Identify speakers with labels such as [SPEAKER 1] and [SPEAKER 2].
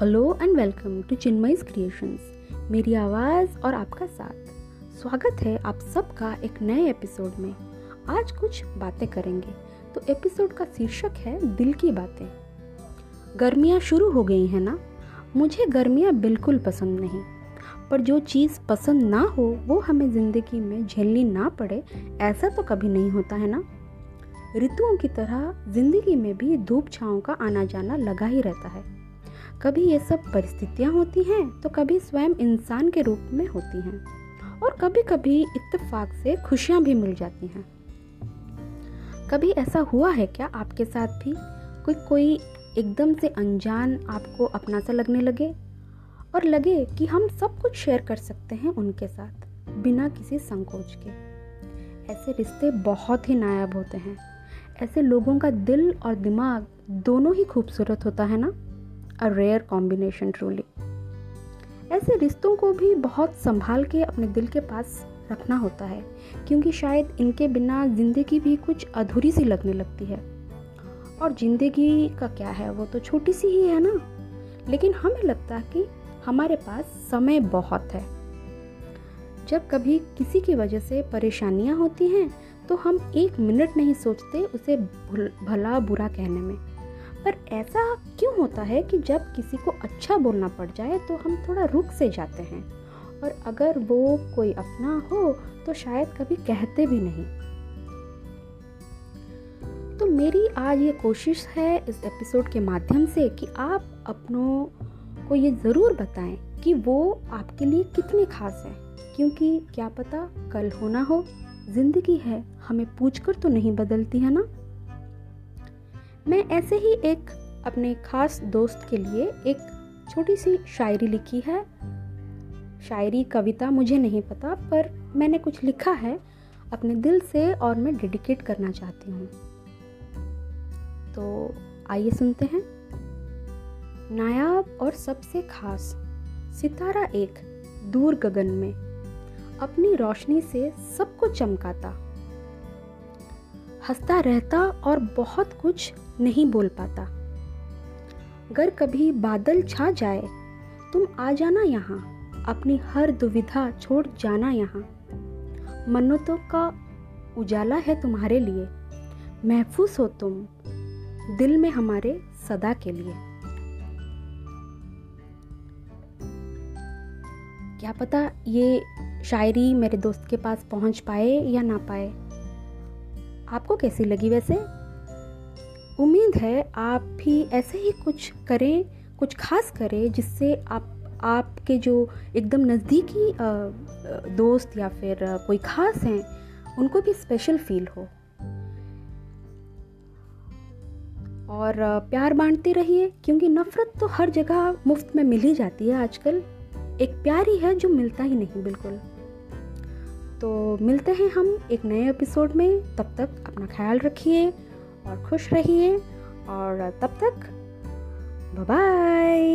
[SPEAKER 1] Hello and welcome to Chinmay's creations मेरी आवाज़ और आपका साथ। स्वागत है आप सबका एक नए एपिसोड में। आज कुछ बातें करेंगे। तो एपिसोड का शीर्षक है दिल की बातें। गर्मियाँ शुरू हो गई हैं ना? मुझे गर्मियाँ बिल्कुल पसंद नहीं। पर जो चीज़ पसंद ना हो, वो हमें ज़िंदगी में झेलनी ना पड़े, ऐसा तो कभी नहीं होता है ना? ऋतुओं की तरह ज़िंदगी में भी धूप छाँव का आना जाना लगा ही रहता है। कभी ये सब परिस्थितियाँ होती हैं तो कभी स्वयं इंसान के रूप में होती हैं। और कभी कभी इत्तेफाक से खुशियाँ भी मिल जाती हैं। कभी ऐसा हुआ है क्या आपके साथ भी? कोई कोई एकदम से अनजान आपको अपना सा लगने लगे? और लगे कि हम सब कुछ शेयर कर सकते हैं उनके साथ, बिना किसी संकोच के। ऐसे रिश्ते बहुत ही नायाब होते हैं। ऐसे लोगों का दिल और दिमाग दोनों ही खूबसूरत होता है ना? अ रेयर कॉम्बिनेशन ट्रूली ऐसे रिश्तों को भी बहुत संभाल के अपने दिल के पास रखना होता है, क्योंकि शायद इनके बिना ज़िंदगी भी कुछ अधूरी सी लगने लगती है। और ज़िंदगी का क्या है, वो तो छोटी सी ही है ना? लेकिन हमें लगता है कि हमारे पास समय बहुत है। जब कभी किसी की वजह से परेशानियाँ होती हैं तो हम एक मिनट नहीं सोचते उसे भला बुरा कहने में। पर ऐसा क्यों होता है कि जब किसी को अच्छा बोलना पड़ जाए तो हम थोड़ा रुक से जाते हैं? और अगर वो कोई अपना हो तो शायद कभी कहते भी नहीं। तो मेरी आज ये कोशिश है इस एपिसोड के माध्यम से कि आप अपनों को ये ज़रूर बताएँ कि वो आपके लिए कितने खास हैं। क्योंकि क्या पता कल होना हो, ज़िंदगी है, हमें पूछकर तो नहीं बदलती, है ना? मैं ऐसे ही एक अपने खास दोस्त के लिए एक छोटी सी शायरी लिखी है। शायरी, कविता मुझे नहीं पता, पर मैंने कुछ लिखा है अपने दिल से और मैं डेडिकेट करना चाहती हूँ। तो आइए सुनते हैं। नायाब और सबसे खास, सितारा एक दूर गगन में, अपनी रोशनी से सबको चमकाता। हंसता रहता और बहुत कुछ नहीं बोल पाता। अगर कभी बादल छा जाए, तुम आ जाना यहाँ। अपनी हर दुविधा छोड़ जाना यहाँ। मन्नतों का उजाला है तुम्हारे लिए। महफूज हो तुम दिल में हमारे सदा के लिए। क्या पता ये शायरी मेरे दोस्त के पास पहुँच पाए या ना पाए। आपको कैसी लगी वैसे? उम्मीद है आप भी ऐसे ही कुछ करें, कुछ खास करें, जिससे आप, आपके जो एकदम नज़दीकी दोस्त या फिर कोई खास हैं, उनको भी स्पेशल फील हो। और प्यार बांटते रहिए, क्योंकि नफ़रत तो हर जगह मुफ़्त में मिल ही जाती है आजकल। एक प्यार ही है जो मिलता ही नहीं, बिल्कुल। तो मिलते हैं हम एक नए एपिसोड में। तब तक अपना ख्याल रखिए और खुश रहिए। और तब तक बाय